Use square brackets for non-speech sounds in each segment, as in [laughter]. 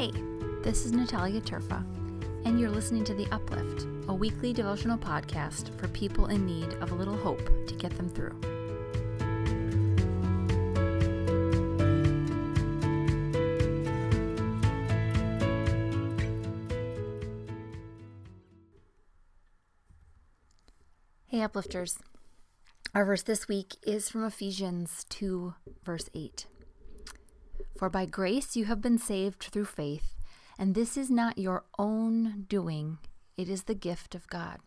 Hey, this is Natalia Terfa, and you're listening to The Uplift, a weekly devotional podcast for people in need of a little hope to get them through. Hey, Uplifters. Our verse this week is from Ephesians 2, verse 8. For by grace you have been saved through faith, and this is not your own doing, it is the gift of God.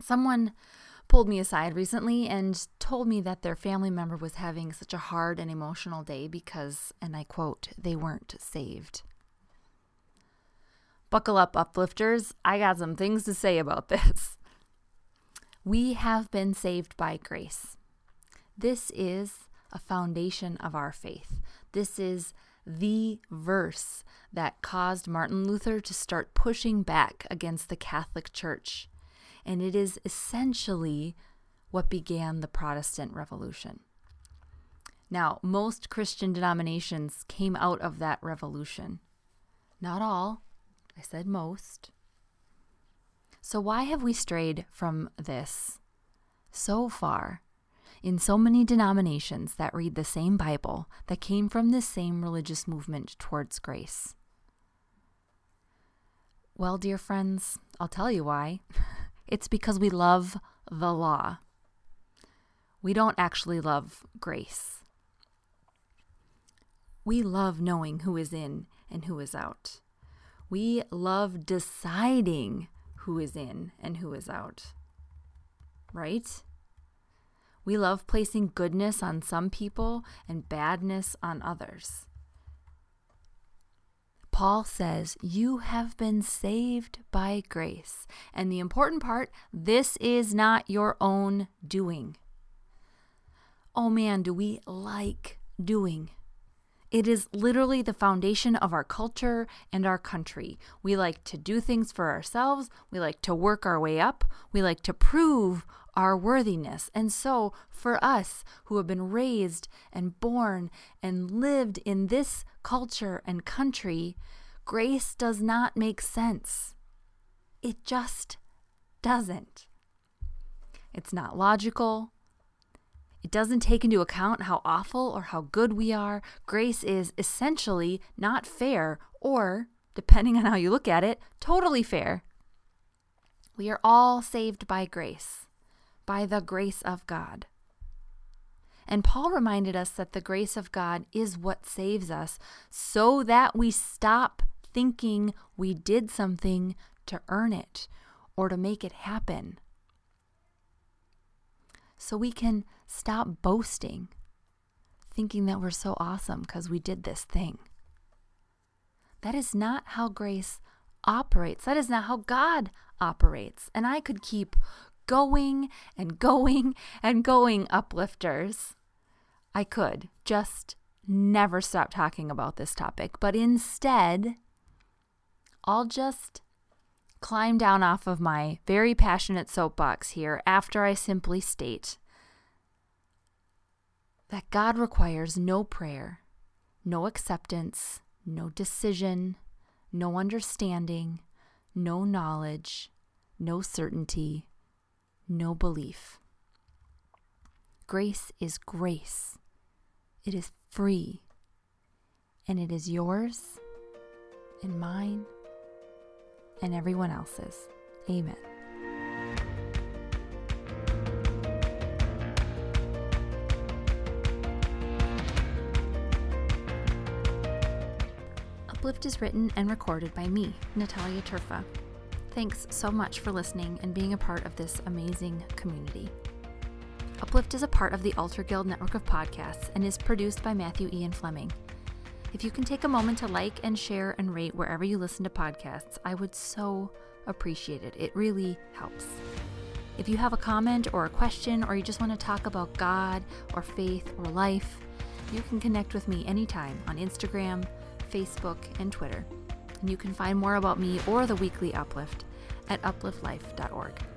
Someone pulled me aside recently and told me that their family member was having such a hard and emotional day because, and I quote, they weren't saved. Buckle up, uplifters. I got some things to say about [laughs] this. We have been saved by grace. This is a foundation of our faith. This is the verse that caused Martin Luther to start pushing back against the Catholic Church. And it is essentially what began the Protestant Revolution. Now, most Christian denominations came out of that revolution. Not all, I said most. So, why have we strayed from this so far? In so many denominations that read the same Bible that came from this same religious movement towards grace? Well, dear friends, I'll tell you why. [laughs] It's because we love the law. We don't actually love grace. We love knowing who is in and who is out. We love deciding who is in and who is out. Right? We love placing goodness on some people and badness on others. Paul says, You have been saved by grace. And the important part this is not your own doing. Oh man, do we like doing? It is literally the foundation of our culture and our country. We like to do things for ourselves. We like to work our way up. We like to prove our worthiness. And so, for us who have been raised and born and lived in this culture and country, grace does not make sense. It just doesn't. It's not logical. It doesn't take into account how awful or how good we are. Grace is essentially not fair, or, depending on how you look at it, totally fair. We are all saved by grace by the grace of God. And Paul reminded us that the grace of God is what saves us so that we stop thinking we did something to earn it or to make it happen. So we can stop boasting, thinking that we're so awesome because we did this thing. That is not how grace operates. That is not how God operates. And I could keep going and going and going, uplifters. I could just never stop talking about this topic, but instead, I'll just climb down off of my very passionate soapbox here after I simply state that God requires no prayer, no acceptance, no decision, no understanding, no knowledge, no certainty, no belief. Grace is grace, it is free, and it is yours and mine and everyone else's. Amen. Uplift is written and recorded by me, Natalia Terfa. Thanks so much for listening and being a part of this amazing community. Uplift is a part of the Altar Guild network of podcasts and is produced by Matthew Ian Fleming. If you can take a moment to like and share and rate wherever you listen to podcasts, I would so appreciate it. It really helps. If you have a comment or a question, or you just want to talk about God or faith or life, you can connect with me anytime on Instagram, Facebook, and Twitter. And you can find more about me or the weekly uplift at upliftlife.org.